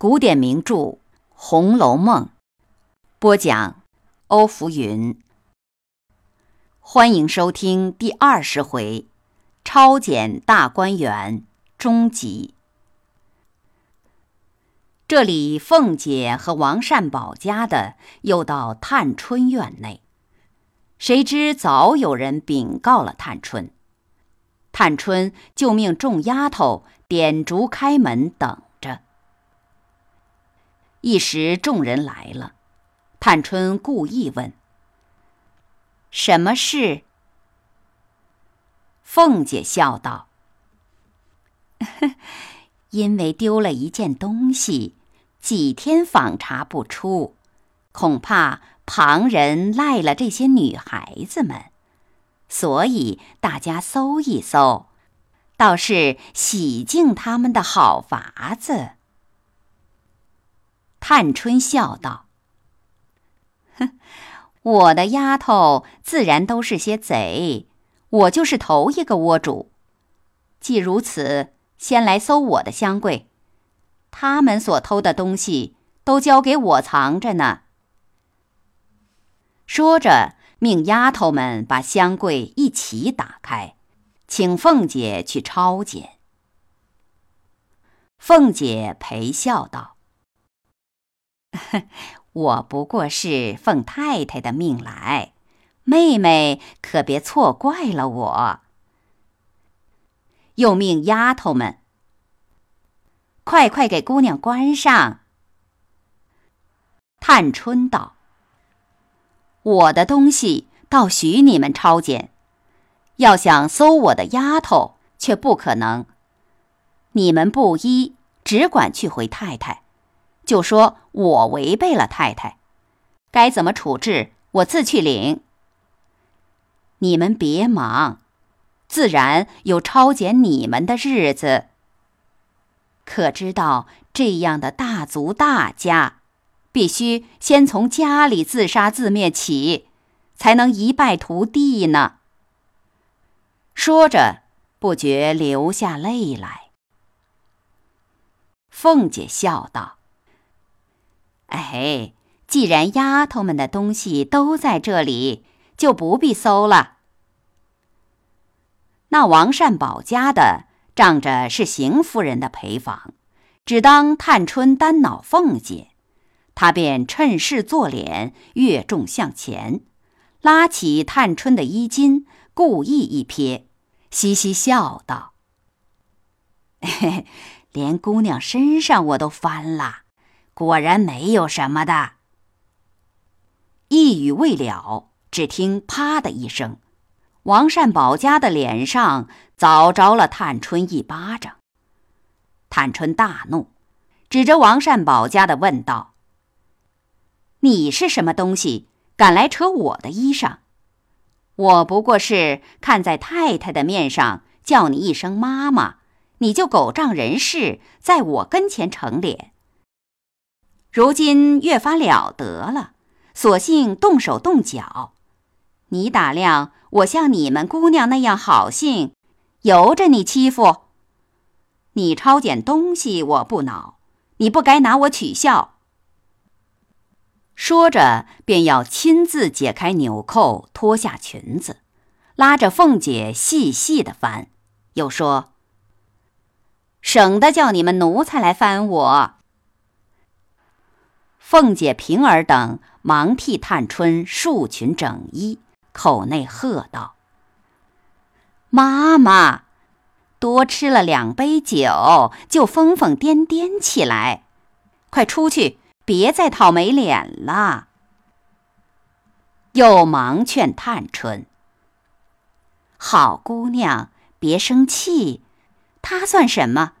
古典名著《红楼梦》，播讲欧福云。欢迎收听第二十回《超检大观园》终集。这里，凤姐和王善保家的又到探春院内，谁知早有人禀告了探春，探春就命众丫头点烛开门等。一时众人来了，探春故意问：“什么事？”凤姐笑道：“ 因为丢了一件东西，几天访查不出，恐怕旁人赖了这些女孩子们，所以大家搜一搜，倒是洗净他们的好法子。”探春笑道：“哼，我的丫头自然都是些贼，我就是头一个窝主。既如此，先来搜我的箱柜，他们所偷的东西都交给我藏着呢。”说着，命丫头们把箱柜一起打开，请凤姐去抄检。凤姐陪笑道。我不过是奉太太的命来，妹妹可别错怪了我。又命丫头们快快给姑娘关上。探春道：“我的东西倒许你们抄检，要想搜我的丫头，却不可能。你们不依，只管去回太太。”就说我违背了太太，该怎么处置，我自去领。你们别忙，自然有抄检你们的日子。可知道这样的大族大家，必须先从家里自杀自灭起，才能一败涂地呢。说着，不觉流下泪来。凤姐笑道。哎，既然丫头们的东西都在这里，就不必搜了。那王善保家的仗着是邢夫人的陪房，只当探春单恼凤姐，他便趁势做脸，越重向前，拉起探春的衣襟，故意一瞥，嘻嘻笑道：“嘿嘿，连姑娘身上我都翻了。”果然没有什么的。一语未了，只听“啪”的一声，王善保家的脸上早着了探春一巴掌。探春大怒，指着王善保家的问道：“你是什么东西，敢来扯我的衣裳？我不过是看在太太的面上，叫你一声妈妈，你就狗仗人势，在我跟前逞脸。”如今越发了得了，索性动手动脚。你打量我像你们姑娘那样好性，由着你欺负。你抄检东西我不恼，你不该拿我取笑。说着，便要亲自解开纽扣，脱下裙子，拉着凤姐细细的翻，又说：“省得叫你们奴才来翻我。”凤姐、平儿等忙替探春束裙整衣，口内喝道：“妈妈，多吃了两杯酒，就疯疯癫癫起来，快出去，别再讨没脸了。”又忙劝探春：“好姑娘，别生气，他算什么？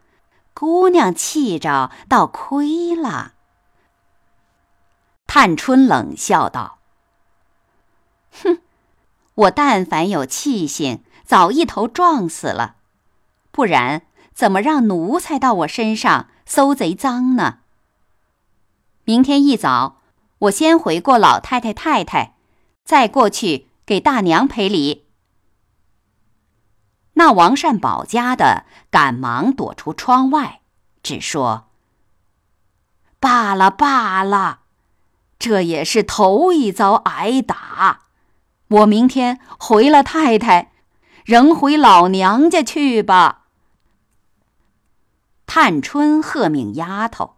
姑娘气着，倒亏了。”探春冷笑道：“哼，我但凡有气性，早一头撞死了，不然怎么让奴才到我身上搜贼赃呢？明天一早，我先回过老太太太太，再过去给大娘赔礼。”那王善保家的赶忙躲出窗外，只说：“罢了罢了，这也是头一遭挨打。我明天回了太太，仍回老娘家去吧。探春喝命丫头：“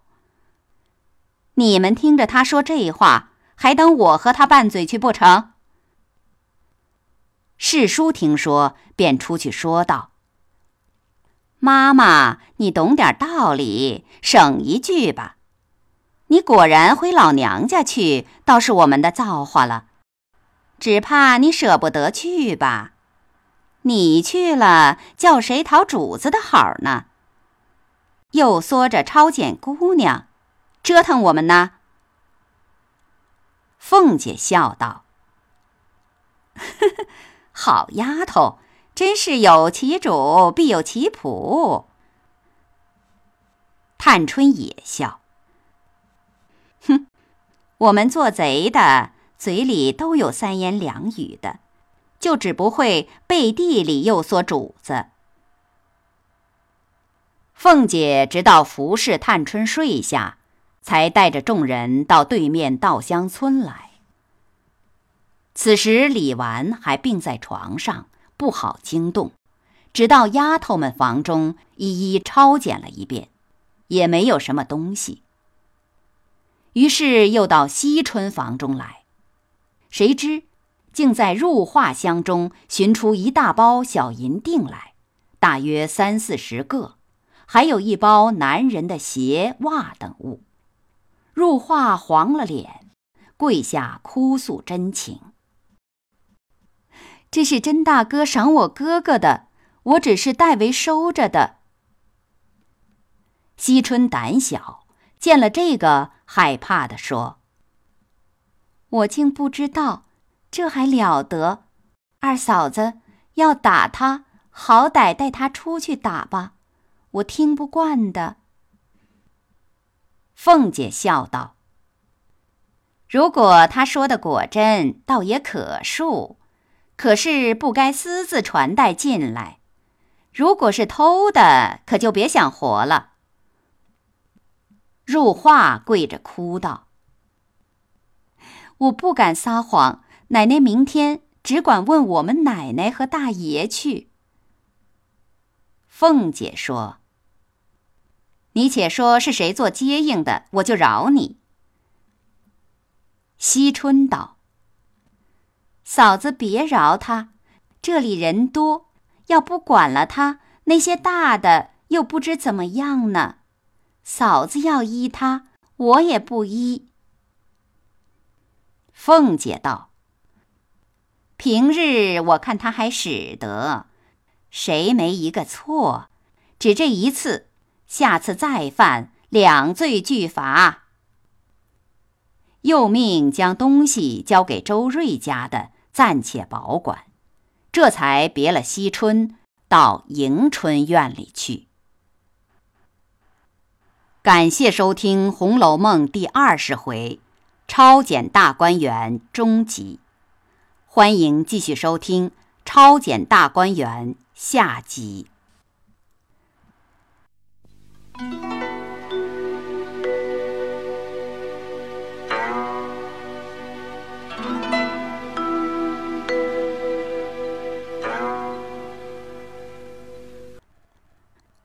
你们听着他说这话，还等我和他拌嘴去不成？”世叔听说，便出去说道：“妈妈，你懂点道理，省一句吧。你果然回老娘家去，倒是我们的造化了。”只怕你舍不得去吧？你去了，叫谁讨主子的好呢？又缩着抄检姑娘，折腾我们呢？凤姐笑道：“呵呵，好丫头，真是有其主必有其仆。”探春也笑：“，我们做贼的。”嘴里都有三言两语的，就只不会背地里又说主子。凤姐直到服侍探春睡下，才带着众人到对面稻香村来。此时李纨还病在床上，不好惊动，直到丫头们房中一一抄检了一遍，也没有什么东西。于是又到惜春房中来。谁知，竟在入画箱中寻出一大包小银锭来，大约三四十个，还有一包男人的鞋袜等物。入画黄了脸，跪下哭诉真情：“这是甄大哥赏我哥哥的，我只是代为收着的。”惜春胆小，见了这个，害怕的说。我竟不知道，这还了得！二嫂子要打他，好歹带他出去打吧，我听不惯的。凤姐笑道：“如果他说的果真，倒也可恕，可是不该私自传带进来。如果是偷的，可就别想活了。”入画跪着哭道。我不敢撒谎，奶奶明天只管问我们奶奶和大爷去。凤姐说：“你且说是谁做接应的，我就饶你。”惜春道：“嫂子别饶他，这里人多，要不管了他，那些大的又不知怎么样呢。嫂子要依他，我也不依。”凤姐道：“平日我看他还使得，谁没一个错？只这一次，下次再犯，两罪俱罚。”又命将东西交给周瑞家的，暂且保管，这才别了惜春，到迎春院里去。感谢收听《红楼梦》第二十回。超检大观园终极，欢迎继续收听《超检大观园》下集。